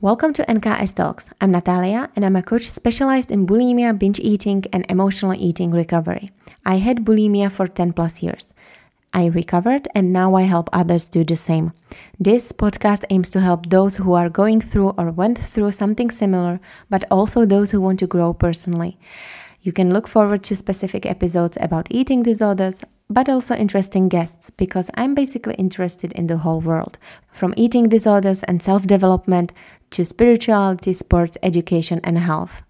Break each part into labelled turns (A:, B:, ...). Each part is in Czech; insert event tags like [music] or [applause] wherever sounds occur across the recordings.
A: Welcome to NKS Talks. I'm Natalia and I'm a coach specialized in bulimia, binge eating, and emotional eating recovery. I had bulimia for 10 plus years. I recovered and now I help others do the same. This podcast aims to help those who are going through or went through something similar, but also those who want to grow personally. You can look forward to specific episodes about eating disorders, but also interesting guests because I'm basically interested in the whole world from eating disorders and self development to spirituality, sports, education, and health.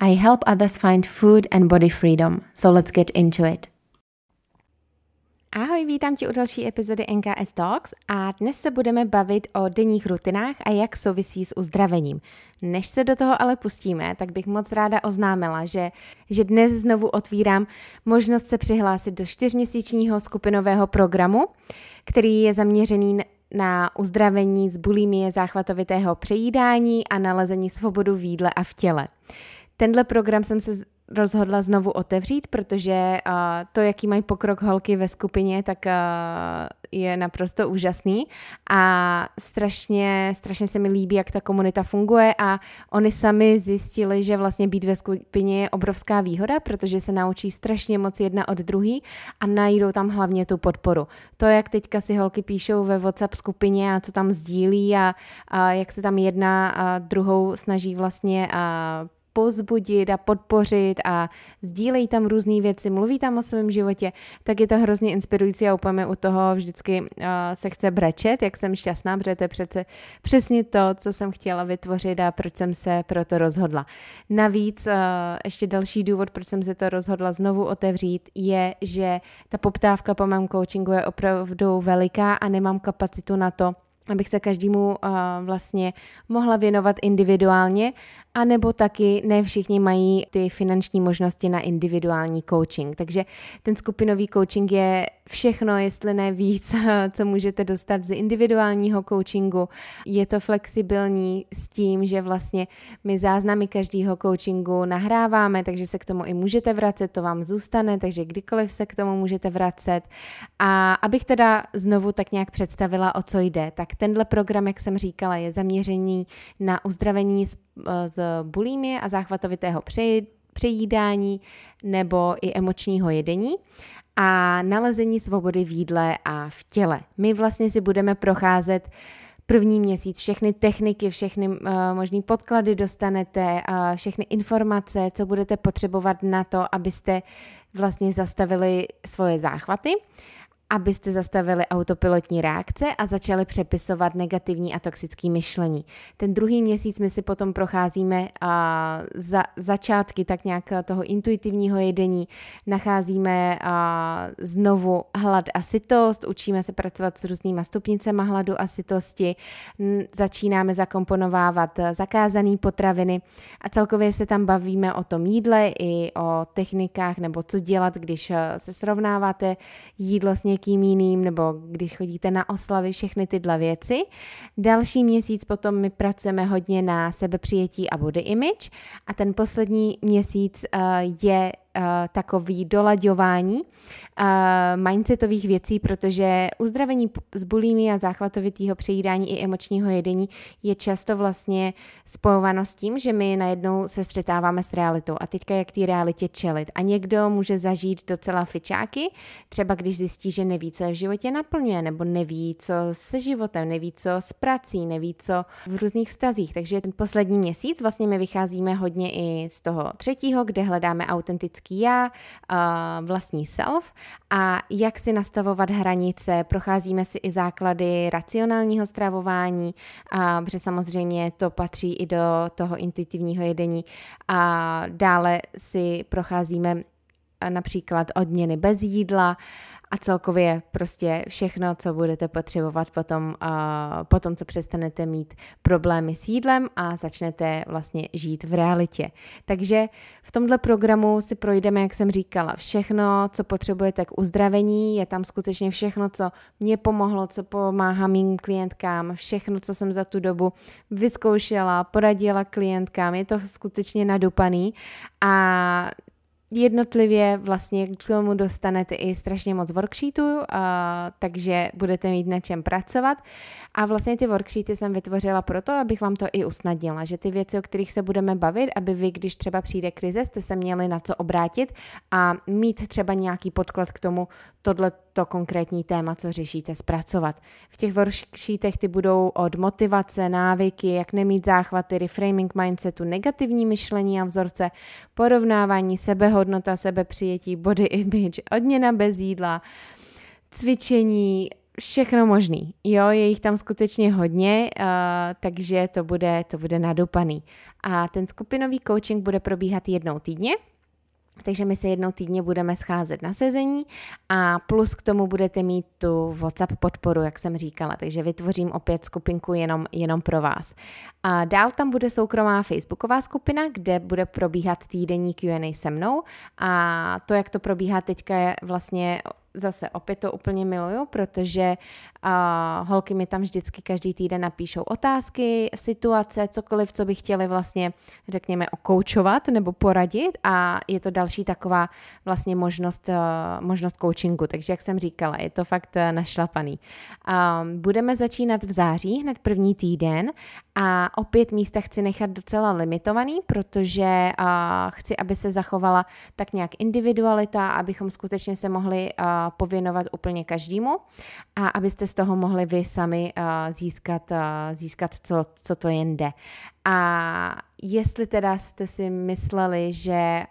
A: I help others find food and body freedom, so let's get into it. Ahoj, vítám tě u další epizody NKS Talks a dnes se budeme bavit o denních rutinách a jak souvisí s uzdravením. Než se do toho ale pustíme, tak bych moc ráda oznámila, že, že dnes znovu otvírám možnost se přihlásit do čtyřměsíčního skupinového programu, který je zaměřený na uzdravení z bulimie záchvatovitého přejídání a nalezení svobodu v jídle a v těle. Tenhle program jsem se rozhodla znovu otevřít, protože uh, to, jaký mají pokrok holky ve skupině, tak uh, je naprosto úžasný a strašně, strašně se mi líbí, jak ta komunita funguje a oni sami zjistili, že vlastně být ve skupině je obrovská výhoda, protože se naučí strašně moc jedna od druhý a najdou tam hlavně tu podporu. To, jak teďka si holky píšou ve WhatsApp skupině a co tam sdílí a, a jak se tam jedna a druhou snaží vlastně a pozbudit a podpořit a sdílejí tam různé věci, mluví tam o svém životě, tak je to hrozně inspirující a úplně u toho vždycky uh, se chce brečet, jak jsem šťastná, protože to je přece přesně to, co jsem chtěla vytvořit a proč jsem se pro to rozhodla. Navíc uh, ještě další důvod, proč jsem se to rozhodla znovu otevřít, je, že ta poptávka po mém coachingu je opravdu veliká a nemám kapacitu na to, abych se každému uh, vlastně mohla věnovat individuálně, anebo taky ne všichni mají ty finanční možnosti na individuální coaching. Takže ten skupinový coaching je všechno, jestli ne víc, [laughs] co můžete dostat z individuálního coachingu. Je to flexibilní s tím, že vlastně my záznamy každého coachingu nahráváme, takže se k tomu i můžete vracet, to vám zůstane, takže kdykoliv se k tomu můžete vracet. A abych teda znovu tak nějak představila, o co jde, tak tenhle program, jak jsem říkala, je zaměřený na uzdravení z, z bulimie a záchvatovitého přejídání nebo i emočního jedení a nalezení svobody v jídle a v těle. My vlastně si budeme procházet první měsíc všechny techniky, všechny uh, možné podklady dostanete, uh, všechny informace, co budete potřebovat na to, abyste vlastně zastavili svoje záchvaty abyste zastavili autopilotní reakce a začali přepisovat negativní a toxické myšlení. Ten druhý měsíc my si potom procházíme a za, začátky tak nějak toho intuitivního jedení, nacházíme a znovu hlad a sytost, učíme se pracovat s různýma stupnicemi hladu a sytosti, začínáme zakomponovávat zakázané potraviny a celkově se tam bavíme o tom jídle i o technikách nebo co dělat, když se srovnáváte jídlo s někým jiným, nebo když chodíte na oslavy, všechny tyhle věci. Další měsíc potom my pracujeme hodně na sebepřijetí a body image a ten poslední měsíc uh, je takový dolaďování uh, mindsetových věcí, protože uzdravení z bulími a záchvatovitého přejídání i emočního jedení je často vlastně spojováno s tím, že my najednou se střetáváme s realitou a teďka jak té realitě čelit. A někdo může zažít docela fičáky, třeba když zjistí, že neví, co je v životě naplňuje, nebo neví, co se životem, neví, co s prací, neví, co v různých vztazích. Takže ten poslední měsíc vlastně my vycházíme hodně i z toho třetího, kde hledáme autentický lidský já, vlastní self a jak si nastavovat hranice. Procházíme si i základy racionálního stravování, protože samozřejmě to patří i do toho intuitivního jedení. A dále si procházíme například odměny bez jídla, a celkově prostě všechno, co budete potřebovat potom, uh, potom, co přestanete mít problémy s jídlem a začnete vlastně žít v realitě. Takže v tomhle programu si projdeme, jak jsem říkala, všechno, co potřebujete k uzdravení, je tam skutečně všechno, co mě pomohlo, co pomáhá mým klientkám, všechno, co jsem za tu dobu vyzkoušela, poradila klientkám, je to skutečně nadupaný. A jednotlivě vlastně k tomu dostanete i strašně moc worksheetů, uh, takže budete mít na čem pracovat. A vlastně ty worksheety jsem vytvořila proto, abych vám to i usnadnila, že ty věci, o kterých se budeme bavit, aby vy, když třeba přijde krize, jste se měli na co obrátit a mít třeba nějaký podklad k tomu, tohle to konkrétní téma, co řešíte, zpracovat. V těch worksheetech ty budou od motivace, návyky, jak nemít záchvaty, reframing mindsetu, negativní myšlení a vzorce, porovnávání, sebehodnota, sebepřijetí, body image, odměna bez jídla, cvičení, všechno možný. Jo, je jich tam skutečně hodně, uh, takže to bude, to bude nadupaný. A ten skupinový coaching bude probíhat jednou týdně, takže my se jednou týdně budeme scházet na sezení a plus k tomu budete mít tu WhatsApp podporu, jak jsem říkala, takže vytvořím opět skupinku jenom, jenom pro vás. A dál tam bude soukromá facebooková skupina, kde bude probíhat týdenní Q&A se mnou a to, jak to probíhá teďka je vlastně zase opět to úplně miluju, protože uh, holky mi tam vždycky každý týden napíšou otázky, situace, cokoliv, co by chtěli vlastně, řekněme, okoučovat nebo poradit a je to další taková vlastně možnost, uh, možnost coachingu. Takže jak jsem říkala, je to fakt uh, našlapaný. Um, budeme začínat v září, hned první týden a opět místa chci nechat docela limitovaný, protože uh, chci, aby se zachovala tak nějak individualita, abychom skutečně se mohli uh, pověnovat úplně každému a abyste z toho mohli vy sami uh, získat, uh, získat co, co to jen jde. A jestli teda jste si mysleli, že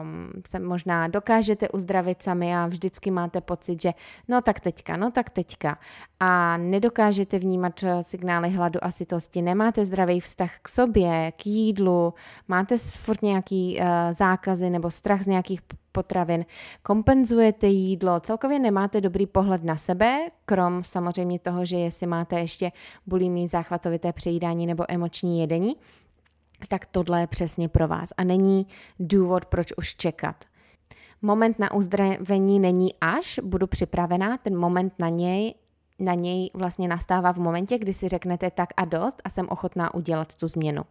A: um, se možná dokážete uzdravit sami a vždycky máte pocit, že no tak teďka, no tak teďka a nedokážete vnímat uh, signály hladu a sytosti, nemáte zdravý vztah k sobě, k jídlu, máte furt nějaký uh, zákazy nebo strach z nějakých potravin, kompenzujete jídlo, celkově nemáte dobrý pohled na sebe, krom samozřejmě toho, že jestli máte ještě bulimí, záchvatovité přejídání nebo emoční jedení, tak tohle je přesně pro vás. A není důvod, proč už čekat. Moment na uzdravení není až, budu připravená, ten moment na něj na něj vlastně nastává v momentě, kdy si řeknete tak a dost a jsem ochotná udělat tu změnu.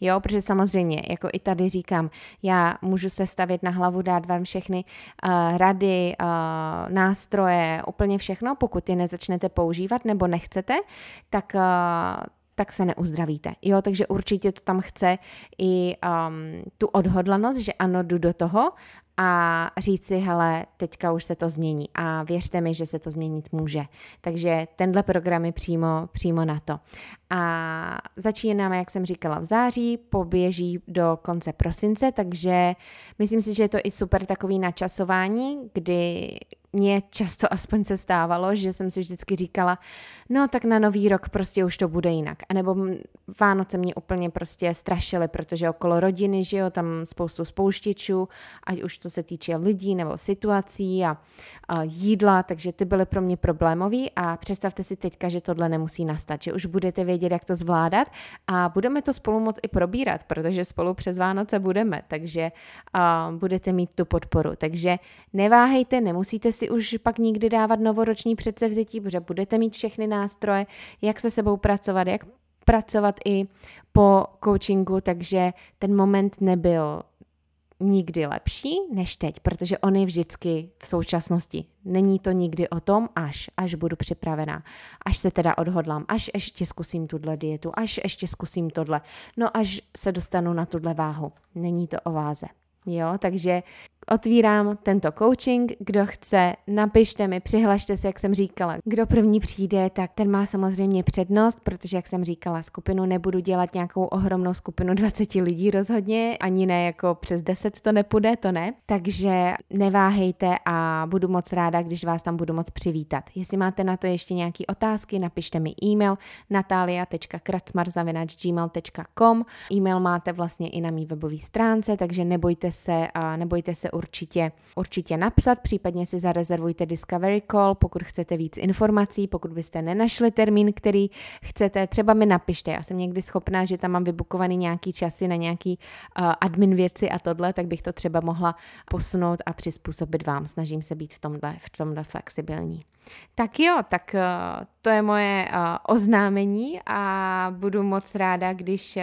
A: Jo, protože samozřejmě, jako i tady říkám, já můžu se stavit na hlavu, dát vám všechny uh, rady, uh, nástroje, úplně všechno, pokud je nezačnete používat nebo nechcete, tak uh, tak se neuzdravíte. Jo, takže určitě to tam chce i um, tu odhodlanost, že ano, jdu do toho a říct si, hele, teďka už se to změní a věřte mi, že se to změnit může. Takže tenhle program je přímo, přímo na to. A začínáme, jak jsem říkala, v září, poběží do konce prosince, takže myslím si, že je to i super takový načasování, kdy mně často aspoň se stávalo, že jsem si vždycky říkala, no tak na nový rok prostě už to bude jinak. A nebo Vánoce mě úplně prostě strašily, protože okolo rodiny, že jo, tam spoustu spouštěčů, ať už co se týče lidí nebo situací a, a jídla, takže ty byly pro mě problémový a představte si teďka, že tohle nemusí nastat, že už budete vědět, jak to zvládat a budeme to spolu moc i probírat, protože spolu přes Vánoce budeme, takže a, budete mít tu podporu. Takže neváhejte, nemusíte si už pak nikdy dávat novoroční předsevzetí, protože budete mít všechny nástroje, jak se sebou pracovat, jak pracovat i po coachingu, takže ten moment nebyl nikdy lepší než teď, protože on je vždycky v současnosti. Není to nikdy o tom, až, až budu připravená, až se teda odhodlám, až ještě zkusím tuhle dietu, až ještě zkusím tohle, no až se dostanu na tuhle váhu. Není to o váze. Jo, takže otvírám tento coaching. Kdo chce, napište mi, přihlašte se, jak jsem říkala. Kdo první přijde, tak ten má samozřejmě přednost, protože, jak jsem říkala, skupinu nebudu dělat nějakou ohromnou skupinu [laughs] 20 lidí rozhodně, ani ne jako přes 10 to nepůjde, to ne. Takže neváhejte a budu moc ráda, když vás tam budu moc přivítat. Jestli máte na to ještě nějaké otázky, napište mi e-mail natalia.kracmar.gmail.com E-mail máte vlastně i na mý webové stránce, takže nebojte se, a nebojte se určitě, určitě napsat, případně si zarezervujte Discovery Call, pokud chcete víc informací, pokud byste nenašli termín, který chcete, třeba mi napište, já jsem někdy schopná, že tam mám vybukovaný nějaký časy na nějaký uh, admin věci a tohle, tak bych to třeba mohla posunout a přizpůsobit vám. Snažím se být v tomhle, v tomhle flexibilní. Tak jo, tak uh, to je moje uh, oznámení a budu moc ráda, když, uh,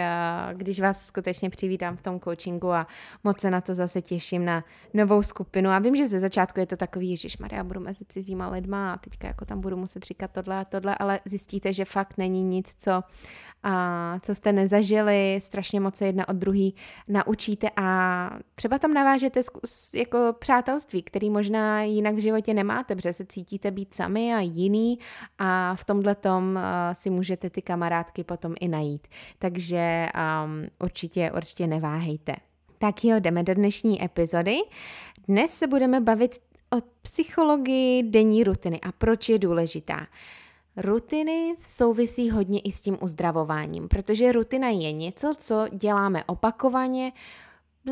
A: když vás skutečně přivítám v tom coachingu a moc se na to zase těším na novou skupinu. A vím, že ze začátku je to takový, že Maria, budu mezi cizíma lidma a teďka jako tam budu muset říkat tohle a tohle, ale zjistíte, že fakt není nic, co, a, co jste nezažili, strašně moc se jedna od druhý naučíte a třeba tam navážete jako přátelství, který možná jinak v životě nemáte, protože se cítíte být sami a jiný a v tomhle tom si můžete ty kamarádky potom i najít. Takže um, určitě, určitě neváhejte. Tak jo, jdeme do dnešní epizody. Dnes se budeme bavit o psychologii denní rutiny a proč je důležitá. Rutiny souvisí hodně i s tím uzdravováním, protože rutina je něco, co děláme opakovaně,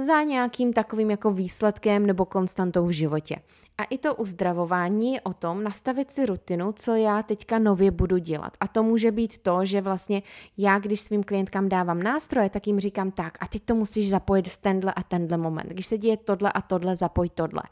A: za nějakým takovým jako výsledkem nebo konstantou v životě. A i to uzdravování je o tom nastavit si rutinu, co já teďka nově budu dělat. A to může být to, že vlastně já, když svým klientkám dávám nástroje, tak jim říkám tak, a teď to musíš zapojit v tenhle a tenhle moment. Když se děje tohle a tohle, zapoj tohle.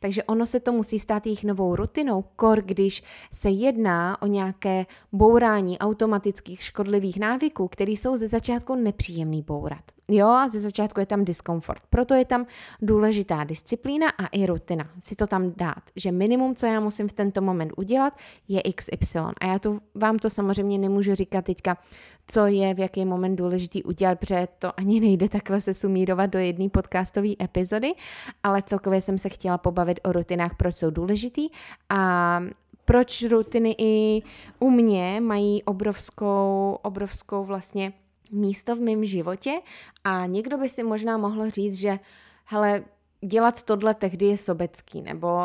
A: Takže ono se to musí stát jejich novou rutinou, kor když se jedná o nějaké bourání automatických škodlivých návyků, které jsou ze začátku nepříjemný bourat. Jo, a ze začátku je tam diskomfort. Proto je tam důležitá disciplína a i rutina. Si to tam dát, že minimum, co já musím v tento moment udělat, je XY. A já to, vám to samozřejmě nemůžu říkat teďka, co je v jaký moment důležitý udělat, protože to ani nejde takhle se sumírovat do jedné podcastové epizody, ale celkově jsem se chtěla pobavit o rutinách, proč jsou důležitý a proč rutiny i u mě mají obrovskou, obrovskou vlastně místo v mém životě a někdo by si možná mohl říct, že hele, dělat tohle tehdy je sobecký, nebo uh,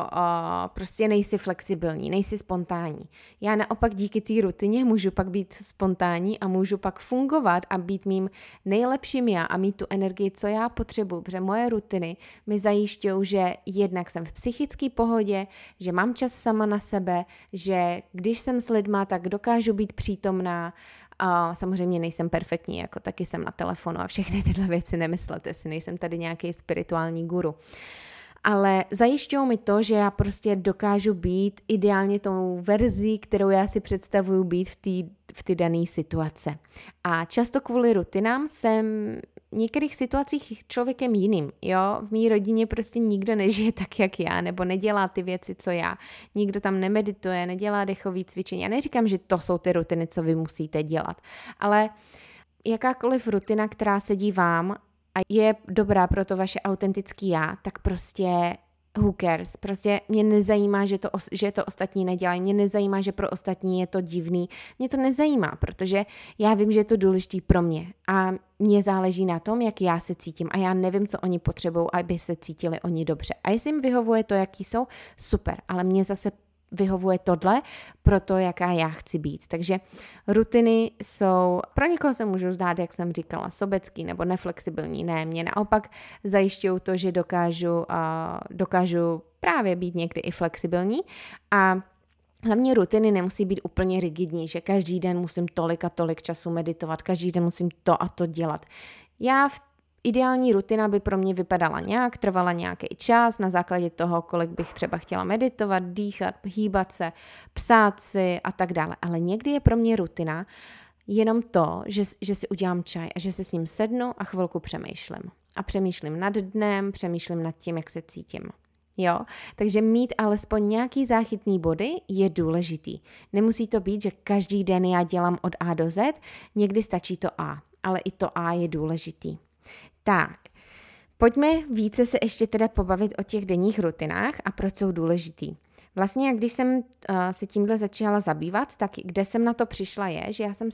A: prostě nejsi flexibilní, nejsi spontánní. Já naopak díky té rutině můžu pak být spontánní a můžu pak fungovat a být mým nejlepším já a mít tu energii, co já potřebuji, protože moje rutiny mi zajišťují, že jednak jsem v psychické pohodě, že mám čas sama na sebe, že když jsem s lidma, tak dokážu být přítomná, a samozřejmě nejsem perfektní, jako taky jsem na telefonu a všechny tyhle věci nemyslete si, nejsem tady nějaký spirituální guru. Ale zajišťují mi to, že já prostě dokážu být ideálně tou verzí, kterou já si představuju být v té v ty dané situace. A často kvůli rutinám jsem některých situacích člověkem jiným. Jo? V mý rodině prostě nikdo nežije [laughs] tak, jak já, nebo nedělá ty věci, co já. Nikdo tam nemedituje, nedělá dechové cvičení. Já neříkám, že to jsou ty rutiny, co vy musíte dělat, ale jakákoliv rutina, která sedí vám a je dobrá pro to vaše autentický já, tak prostě who cares, prostě mě nezajímá, že to, že to ostatní nedělají, mě nezajímá, že pro ostatní je to divný, mě to nezajímá, protože já vím, že je to důležitý pro mě. A mě záleží na tom, jak já se cítím. A já nevím, co oni potřebují, aby se cítili oni dobře. A jestli jim vyhovuje to, jaký jsou, super, ale mě zase vyhovuje tohle pro to, jaká já chci být. Takže rutiny jsou, pro někoho se můžou zdát, jak jsem říkala, sobecký nebo neflexibilní. Ne, mě naopak zajišťují to, že dokážu, uh, dokážu právě být někdy i flexibilní a Hlavně rutiny nemusí být úplně rigidní, že každý den musím tolik a tolik času meditovat, každý den musím to a to dělat. Já v Ideální rutina by pro mě vypadala nějak, trvala nějaký čas na základě toho, kolik bych třeba chtěla meditovat, dýchat, hýbat se, psát si a tak dále. Ale někdy je pro mě rutina jenom to, že, že si udělám čaj a že se s ním sednu a chvilku přemýšlím. A přemýšlím nad dnem, přemýšlím nad tím, jak se cítím. Jo, takže mít alespoň nějaký záchytný body je důležitý. Nemusí to být, že každý den já dělám od A do Z, někdy stačí to A, ale i to A je důležitý. Tak, pojďme více se ještě teda pobavit o těch denních rutinách a proč jsou důležitý. Vlastně, když jsem uh, se tímhle začala zabývat, tak kde jsem na to přišla je, že já jsem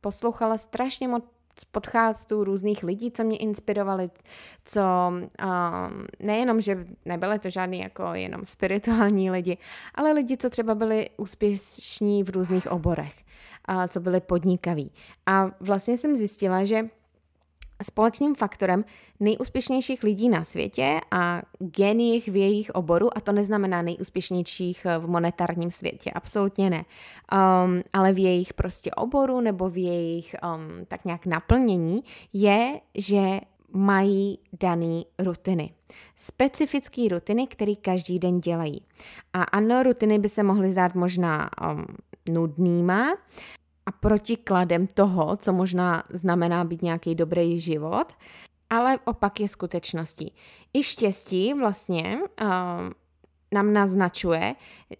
A: poslouchala strašně moc z podcastů různých lidí, co mě inspirovali, co um, nejenom, že nebyly to žádný jako jenom spirituální lidi, ale lidi, co třeba byli úspěšní v různých oborech, a co byli podnikaví. A vlastně jsem zjistila, že společným faktorem nejúspěšnějších lidí na světě a geniích v jejich oboru, a to neznamená nejúspěšnějších v monetárním světě, absolutně ne, um, ale v jejich prostě oboru nebo v jejich um, tak nějak naplnění, je, že mají dané rutiny. Specifické rutiny, které každý den dělají. A ano, rutiny by se mohly zdát možná um, nudnýma, a protikladem toho, co možná znamená být nějaký dobrý život, ale opak je skutečností. I štěstí vlastně uh, nám naznačuje,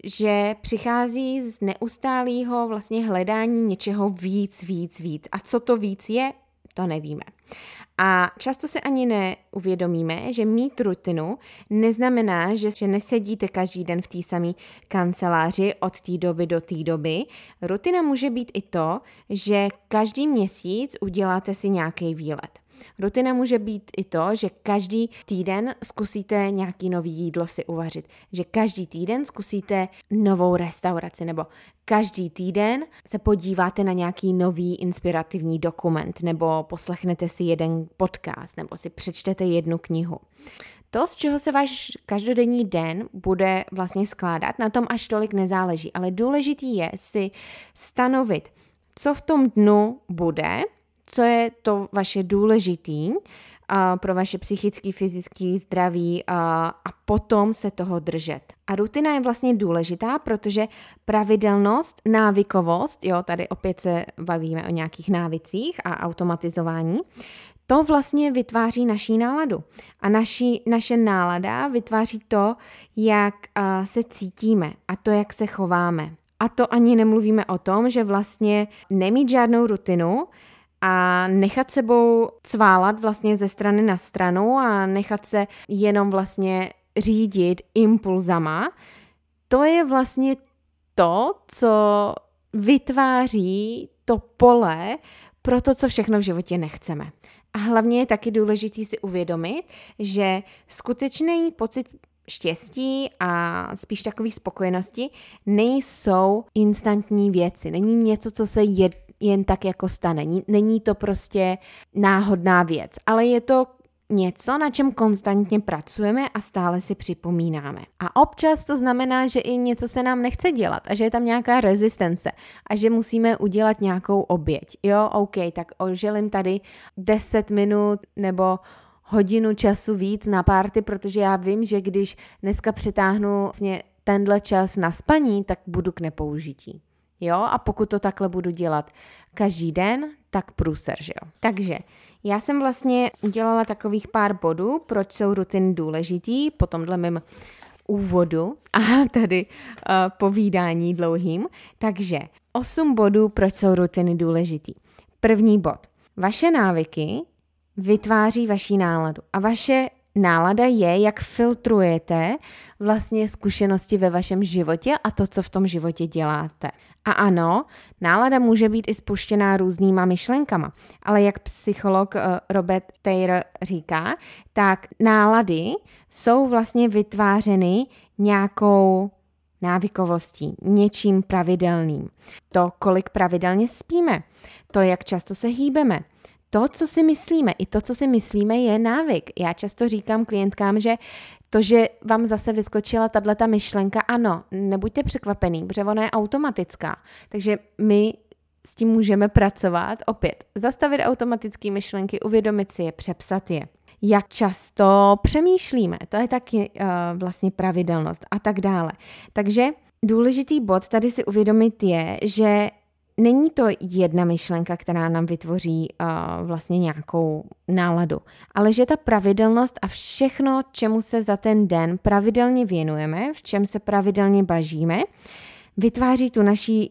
A: že přichází z neustálého vlastně hledání něčeho víc, víc, víc. A co to víc je, to nevíme. A často se ani neuvědomíme, že mít rutinu neznamená, že, že nesedíte každý den v té samé kanceláři od té doby do té doby. Rutina může být i to, že každý měsíc uděláte si nějaký výlet. Rutina může být i to, že každý týden zkusíte nějaký nový jídlo si uvařit, že každý týden zkusíte novou restauraci nebo každý týden se podíváte na nějaký nový inspirativní dokument nebo poslechnete si jeden podcast nebo si přečtete jednu knihu. To, z čeho se váš každodenní den bude vlastně skládat, na tom až tolik nezáleží, ale důležitý je si stanovit, co v tom dnu bude co je to vaše důležitý a pro vaše psychické, fyzické zdraví a, a potom se toho držet. A rutina je vlastně důležitá, protože pravidelnost, návykovost, jo, tady opět se bavíme o nějakých návicích a automatizování, to vlastně vytváří naší náladu. A naši, naše nálada vytváří to, jak a, se cítíme a to, jak se chováme. A to ani nemluvíme o tom, že vlastně nemít žádnou rutinu a nechat sebou cválat vlastně ze strany na stranu a nechat se jenom vlastně řídit impulzama, to je vlastně to, co vytváří to pole pro to, co všechno v životě nechceme. A hlavně je taky důležité si uvědomit, že skutečný pocit štěstí a spíš takový spokojenosti nejsou instantní věci. Není něco, co se jed, jen tak jako stane. Není to prostě náhodná věc, ale je to něco, na čem konstantně pracujeme a stále si připomínáme. A občas to znamená, že i něco se nám nechce dělat a že je tam nějaká rezistence a že musíme udělat nějakou oběť. Jo, OK, tak oželím tady 10 minut nebo hodinu času víc na párty, protože já vím, že když dneska přitáhnu vlastně tenhle čas na spaní, tak budu k nepoužití. Jo, a pokud to takhle budu dělat každý den, tak průser, že jo. Takže já jsem vlastně udělala takových pár bodů, proč jsou rutiny důležitý po tomhle mém úvodu a [laughs] tady uh, povídání dlouhým. Takže 8 bodů, proč jsou rutiny důležitý. První bod. Vaše návyky vytváří vaší náladu a vaše nálada je, jak filtrujete vlastně zkušenosti ve vašem životě a to, co v tom životě děláte. A ano, nálada může být i spuštěná různýma myšlenkama, ale jak psycholog eh, Robert Taylor říká, tak nálady jsou vlastně vytvářeny nějakou návykovostí, něčím pravidelným. To, kolik pravidelně spíme, to, jak často se hýbeme, to, co si myslíme, i to, co si myslíme, je návyk. Já často říkám klientkám, že to, že vám zase vyskočila tato myšlenka, ano, nebuďte překvapený, protože ona je automatická. Takže my s tím můžeme pracovat. Opět, zastavit automatické myšlenky, uvědomit si je, přepsat je. Jak často přemýšlíme, to je taky uh, vlastně pravidelnost a tak dále. Takže důležitý bod tady si uvědomit je, že není to jedna myšlenka, která nám vytvoří uh, vlastně nějakou náladu, ale že ta pravidelnost a všechno, čemu se za ten den pravidelně věnujeme, v čem se pravidelně bažíme, vytváří tu naší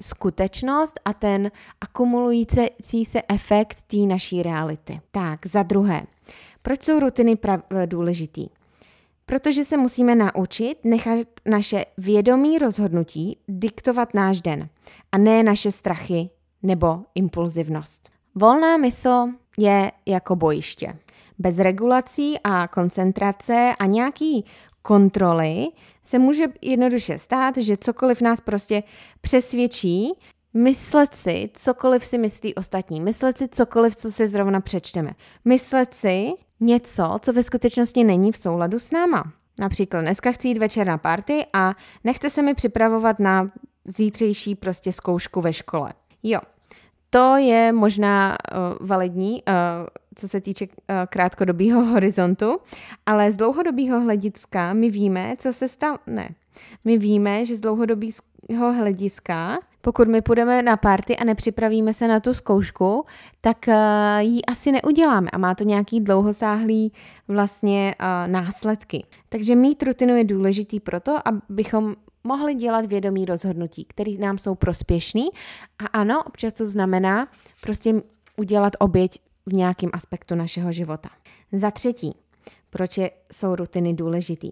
A: skutečnost a ten akumulující se efekt té naší reality. Tak, za druhé, proč jsou rutiny prav- důležitý? Protože se musíme naučit nechat naše vědomí rozhodnutí diktovat náš den a ne naše strachy nebo impulzivnost. Volná mysl je jako bojiště. Bez regulací a koncentrace a nějaký kontroly se může jednoduše stát, že cokoliv nás prostě přesvědčí, myslet si cokoliv si myslí ostatní, myslet si cokoliv, co si zrovna přečteme, myslet si, něco, co ve skutečnosti není v souladu s náma. Například dneska chci jít večer na party a nechce se mi připravovat na zítřejší prostě zkoušku ve škole. Jo, to je možná uh, validní, uh, co se týče uh, krátkodobého [laughs] horizontu, ale z dlouhodobého hlediska my víme, co se stane. My víme, že z dlouhodobého hlediska Pokud my půjdeme na party a nepřipravíme se na tu zkoušku, tak uh, ji asi neuděláme a má to nějaký dlouhosáhlý vlastně uh, následky. Takže mít rutinu je důležitý proto, abychom mohli dělat vědomí rozhodnutí, které nám jsou prospěšný a ano, občas to znamená prostě udělat oběť v nějakém aspektu našeho života. Za třetí, proč je, jsou rutiny důležitý?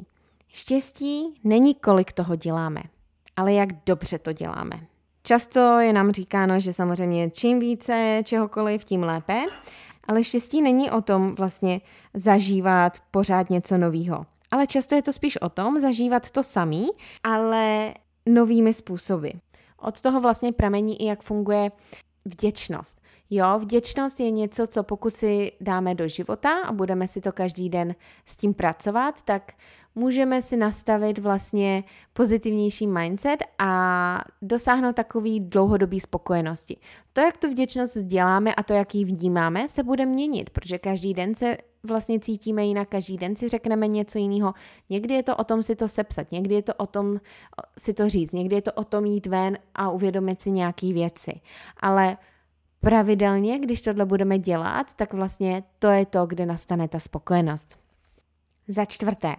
A: Štěstí není kolik toho děláme, ale jak dobře to děláme. Často je nám říkáno, že samozřejmě čím více čehokoliv, tím lépe, ale štěstí není o tom vlastně zažívat pořád něco nového. Ale často je to spíš o tom zažívat to samý, ale novými způsoby. Od toho vlastně pramení i jak funguje vděčnost. Jo, vděčnost je něco, co pokud si dáme do života a budeme si to každý den s tím pracovat, tak můžeme si nastavit vlastně pozitivnější mindset a dosáhnout takový dlouhodobý spokojenosti. To, jak tu vděčnost děláme a to, jak ji vnímáme, se bude měnit, protože každý den se vlastně cítíme jinak, každý den si řekneme něco jiného. Někdy je to o tom si to sepsat, někdy je to o tom si to říct, někdy je to o tom jít ven a uvědomit si nějaké věci. Ale pravidelně, když tohle budeme dělat, tak vlastně to je to, kde nastane ta spokojenost. Za čtvrté,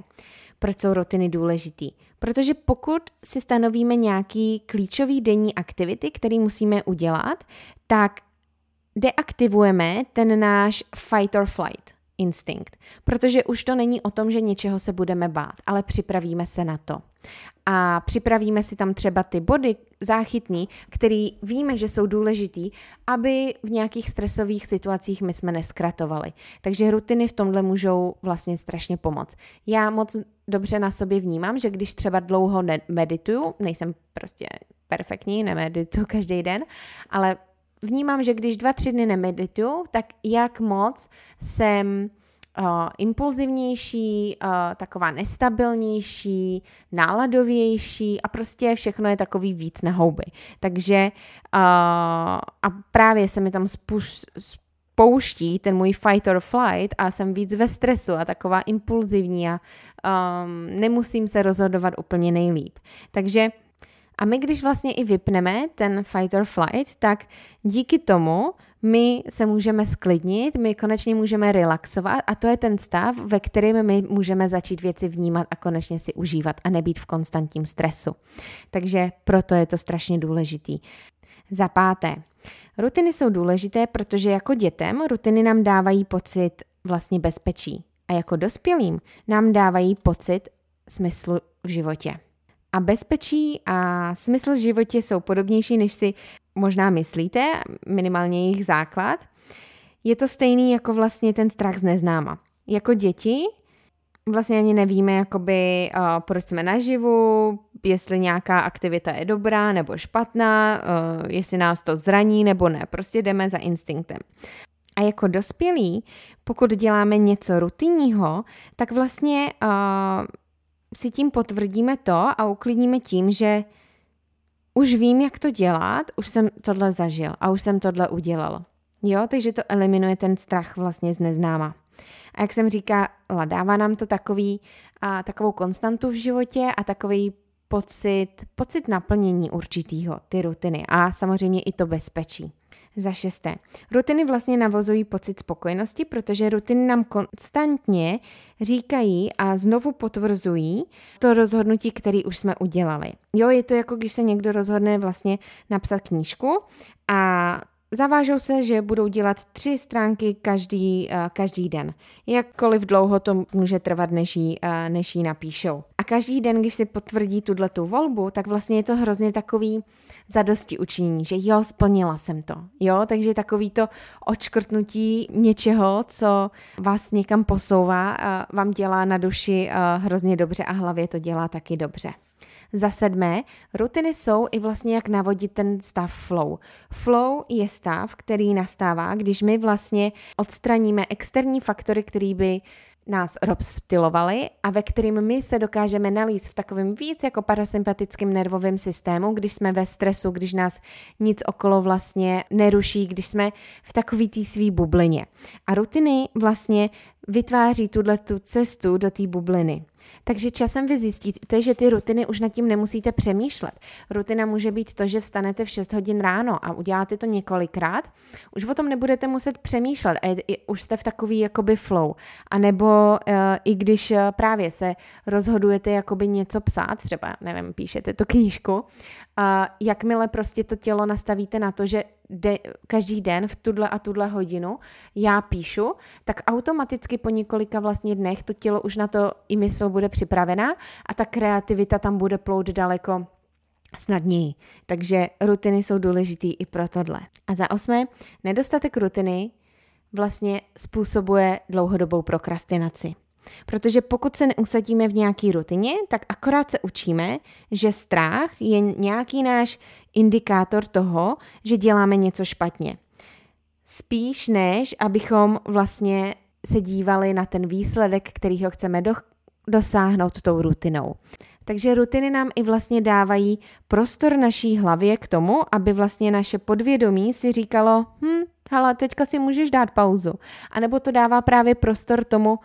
A: proč jsou rutiny důležitý? Protože pokud si stanovíme nějaký klíčový denní aktivity, který musíme udělat, tak deaktivujeme ten náš fight or flight instinkt, protože už to není o tom, že něčeho se budeme bát, ale připravíme se na to. A připravíme si tam třeba ty body záchytný, který víme, že jsou důležitý, aby v nějakých stresových situacích my jsme neskratovali. Takže rutiny v tomhle můžou vlastně strašně pomoct. Já moc dobře na sobě vnímám, že když třeba dlouho medituju, nejsem prostě perfektní, nemedituju [laughs] každý den, ale vnímám, že když dva, tři dny nemedituju, tak jak moc jsem uh, impulzivnější, uh, taková nestabilnější, náladovější a prostě všechno je takový víc na houby. Takže uh, a právě se mi tam spuš, pouští ten můj fight or flight a jsem víc ve stresu a taková impulzivní a um, nemusím se rozhodovat úplně nejlíp. Takže a my, když vlastně i vypneme ten fight or flight, tak díky tomu my se můžeme sklidnit, my konečně můžeme relaxovat a to je ten stav, ve kterém my můžeme začít věci vnímat a konečně si užívat a nebýt v konstantním stresu. Takže proto je to strašně důležitý. Za páté, rutiny jsou důležité, protože jako dětem rutiny nám dávají pocit vlastně bezpečí a jako dospělým nám dávají pocit smyslu v životě. A bezpečí a smysl v životě jsou podobnější, než si možná myslíte, minimálně jejich základ. Je to stejný jako vlastně ten strach z neznáma. Jako děti vlastně ani nevíme, jakoby, uh, proč jsme naživu, jestli nějaká aktivita je dobrá nebo špatná, uh, jestli nás to zraní nebo ne. Prostě jdeme za instinktem. A jako dospělí, pokud děláme něco rutinního, tak vlastně uh, si tím potvrdíme to a uklidníme tím, že už vím, jak to dělat, už jsem tohle zažil a už jsem tohle udělal. Jo, takže to eliminuje ten strach vlastně z neznáma. A jak jsem říkala, dává nám to takový, a, takovou konstantu v životě a takový pocit, pocit naplnění určitýho, ty rutiny a samozřejmě i to bezpečí. Za šesté, rutiny vlastně navozují pocit spokojenosti, protože rutiny nám konstantně říkají a znovu potvrzují to rozhodnutí, které už jsme udělali. Jo, je to jako když se někdo rozhodne vlastně napsat knížku a Zavážou se, že budou dělat tři stránky každý, uh, každý den. Jakkoliv dlouho to může trvat, než jí, uh, než jí napíšou. A každý den, když si potvrdí tuhle tu volbu, tak vlastně je to hrozně takový zadosti učinění, že jo, splnila jsem to. Jo, takže takový to odškrtnutí něčeho, co vás někam posouvá, uh, vám dělá na duši hrozně dobře a hlavě to dělá taky dobře. Za sedmé, rutiny jsou i vlastně jak navodit ten stav flow. Flow je stav, který nastává, když my vlastně odstraníme externí faktory, který by nás rozptilovali a ve kterým my se dokážeme nalíst v takovém víc jako parasympatickém nervovém systému, když jsme ve stresu, když nás nic okolo vlastně neruší, když jsme v takový té svý bublině. A rutiny vlastně vytváří tuhle tu cestu do té bubliny. Takže časem vy zjistíte, že ty rutiny už nad tím nemusíte přemýšlet. Rutina může být to, že vstanete v 6 hodin ráno a uděláte to několikrát. Už o tom nebudete muset přemýšlet a je, už jste v takový jakoby flow. A nebo uh, i když uh, právě se rozhodujete jakoby něco psát, třeba, nevím, píšete tu knížku, a jakmile prostě to tělo nastavíte na to, že de, každý den v tuhle a tuhle hodinu já píšu, tak automaticky po několika vlastně dnech to tělo už na to i mysl bude připravená a ta kreativita tam bude plout daleko snadněji. Takže rutiny jsou důležitý i pro tohle. A za osmé, nedostatek rutiny vlastně způsobuje dlouhodobou prokrastinaci. Protože pokud se neusadíme v nějaký rutině, tak akorát se učíme, že strach je nějaký náš indikátor toho, že děláme něco špatně. Spíš než abychom vlastně se dívali na ten výsledek, který ho chceme do, dosáhnout tou rutinou. Takže rutiny nám i vlastně dávají prostor naší hlavě k tomu, aby vlastně naše podvědomí si říkalo, hm, hele, teďka si můžeš dát pauzu. A nebo to dává právě prostor tomu,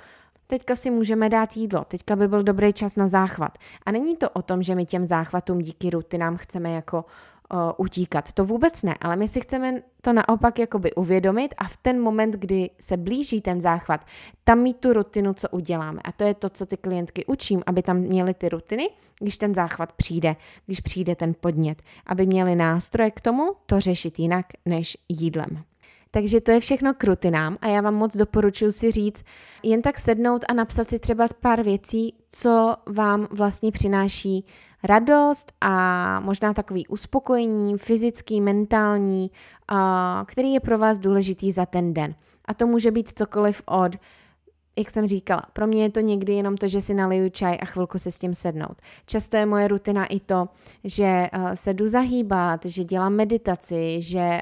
A: teďka si můžeme dát jídlo, teďka by byl dobrý čas na záchvat. A není to o tom, že my těm záchvatům díky rutinám chceme jako uh, utíkat. To vůbec ne, ale my si chceme to naopak jakoby uvědomit a v ten moment, kdy se blíží ten záchvat, tam mít tu rutinu, co uděláme. A to je to, co ty klientky učím, aby tam měly ty rutiny, když ten záchvat přijde, když přijde ten podnět, aby měli nástroje k tomu to řešit jinak než jídlem. Takže to je všechno k rutinám a já vám moc doporučuji si říct, jen tak sednout a napsat si třeba pár věcí, co vám vlastně přináší radost a možná takový uspokojení, fyzický, mentální, který je pro vás důležitý za ten den. A to může být cokoliv od jak jsem říkala, pro mě je to někdy jenom to, že si naliju čaj a chvilku se s tím sednout. Často je moje rutina i to, že se jdu zahýbat, že dělám meditaci, že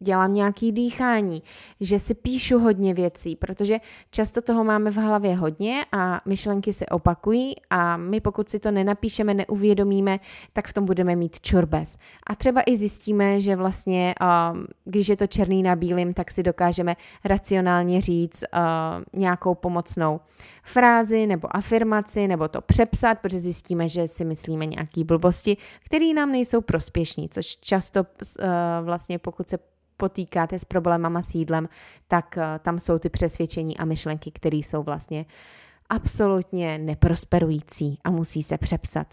A: dělám nějaký dýchání, že si píšu hodně věcí, protože často toho máme v hlavě hodně a myšlenky se opakují a my pokud si to nenapíšeme, neuvědomíme, tak v tom budeme mít čurbes. A třeba i zjistíme, že vlastně, uh, když je to černý na bílým, tak si dokážeme racionálně říct uh, nějakou pomocnou frázi nebo afirmaci, nebo to přepsat, protože zjistíme, že si myslíme nějaký blbosti, které nám nejsou prospěšní, což často uh, vlastně pokud se potýkáte s problémama s jídlem, tak uh, tam jsou ty přesvědčení a myšlenky, které jsou vlastně absolutně neprosperující a musí se přepsat.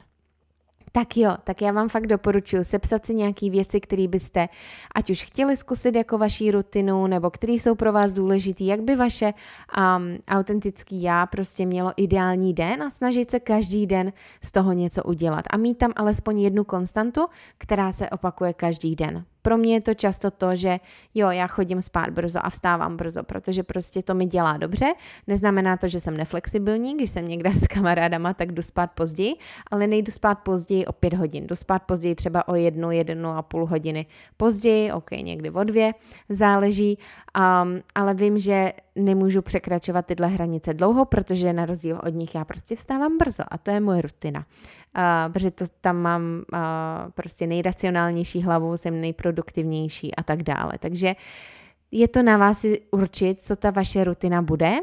A: Tak jo, tak já vám fakt doporučuji sepsat si nějaké věci, které byste ať už chtěli zkusit jako vaší rutinu, nebo které jsou pro vás důležité, jak by vaše um, autentický já prostě mělo ideální den a snažit se každý den z toho něco udělat. A mít tam alespoň jednu konstantu, která se opakuje každý den. Pro mě je to často to, že jo, já chodím spát brzo a vstávám brzo, protože prostě to mi dělá dobře. Neznamená to, že jsem neflexibilní, když jsem někde s kamarádama, tak jdu spát později, ale nejdu spát později o pět hodin. Jdu spát později třeba o jednu, jednu a půl hodiny později, ok, někdy o dvě, záleží, um, ale vím, že nemůžu překračovat tyhle hranice dlouho, protože na rozdíl od nich já prostě vstávám brzo a to je moje rutina. Uh, protože to tam mám uh, prostě nejracionálnější hlavu, jsem nejproduktivnější a tak dále. Takže je to na vás určit, co ta vaše rutina bude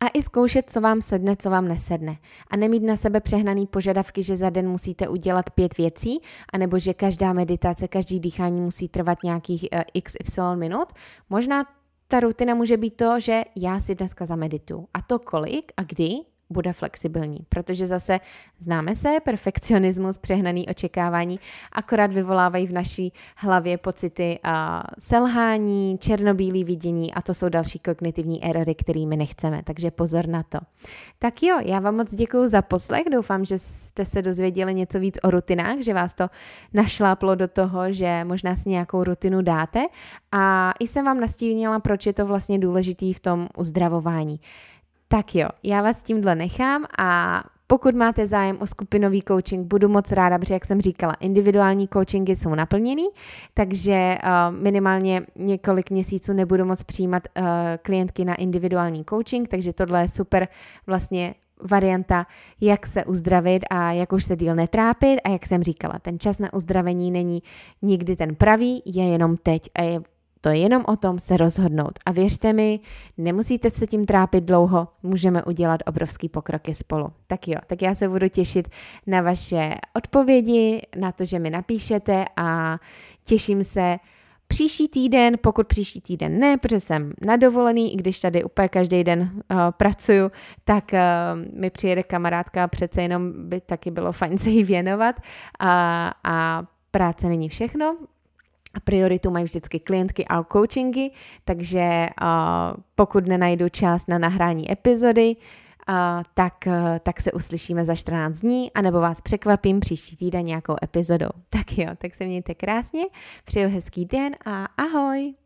A: a i zkoušet, co vám sedne, co vám nesedne. A nemít na sebe přehnaný požadavky, že za den musíte udělat pět věcí, anebo že každá meditace, každý dýchání musí trvat nějakých uh, xy minut. Možná ta rutina může být to, že já si dneska zamedituju. A to kolik a kdy bude flexibilní, protože zase známe se, perfekcionismus, přehnaný očekávání, akorát vyvolávají v naší hlavě pocity uh, selhání, černobílý vidění a to jsou další kognitivní erory, kterými nechceme, takže pozor na to. Tak jo, já vám moc děkuji za poslech, doufám, že jste se dozvěděli něco víc o rutinách, že vás to našláplo do toho, že možná si nějakou rutinu dáte a i jsem vám nastínila, proč je to vlastně důležitý v tom uzdravování. Tak jo, já vás tímhle nechám a pokud máte zájem o skupinový coaching, budu moc ráda, protože jak jsem říkala, individuální coachingy jsou naplněný, takže uh, minimálně několik měsíců nebudu moc přijímat uh, klientky na individuální coaching, takže tohle je super vlastně varianta, jak se uzdravit a jak už se díl netrápit. A jak jsem říkala, ten čas na uzdravení není nikdy ten pravý, je jenom teď a je To je jenom o tom se rozhodnout. A věřte mi, nemusíte se tím trápit dlouho, můžeme udělat obrovský pokroky spolu. Tak jo, tak já se budu těšit na vaše odpovědi, na to, že mi napíšete a těším se Příští týden, pokud příští týden ne, protože jsem na dovolený, i když tady úplně každý den uh, pracuju, tak uh, mi přijede kamarádka, přece jenom by taky bylo fajn se jí věnovat a, a práce není všechno, prioritu mají vždycky klientky a coachingy, takže uh, pokud nenajdu čas na nahrání epizody, uh, tak, uh, tak se uslyšíme za 14 dní, anebo vás překvapím příští týden nějakou epizodou. Tak jo, tak se mějte krásně, přeju hezký den a ahoj!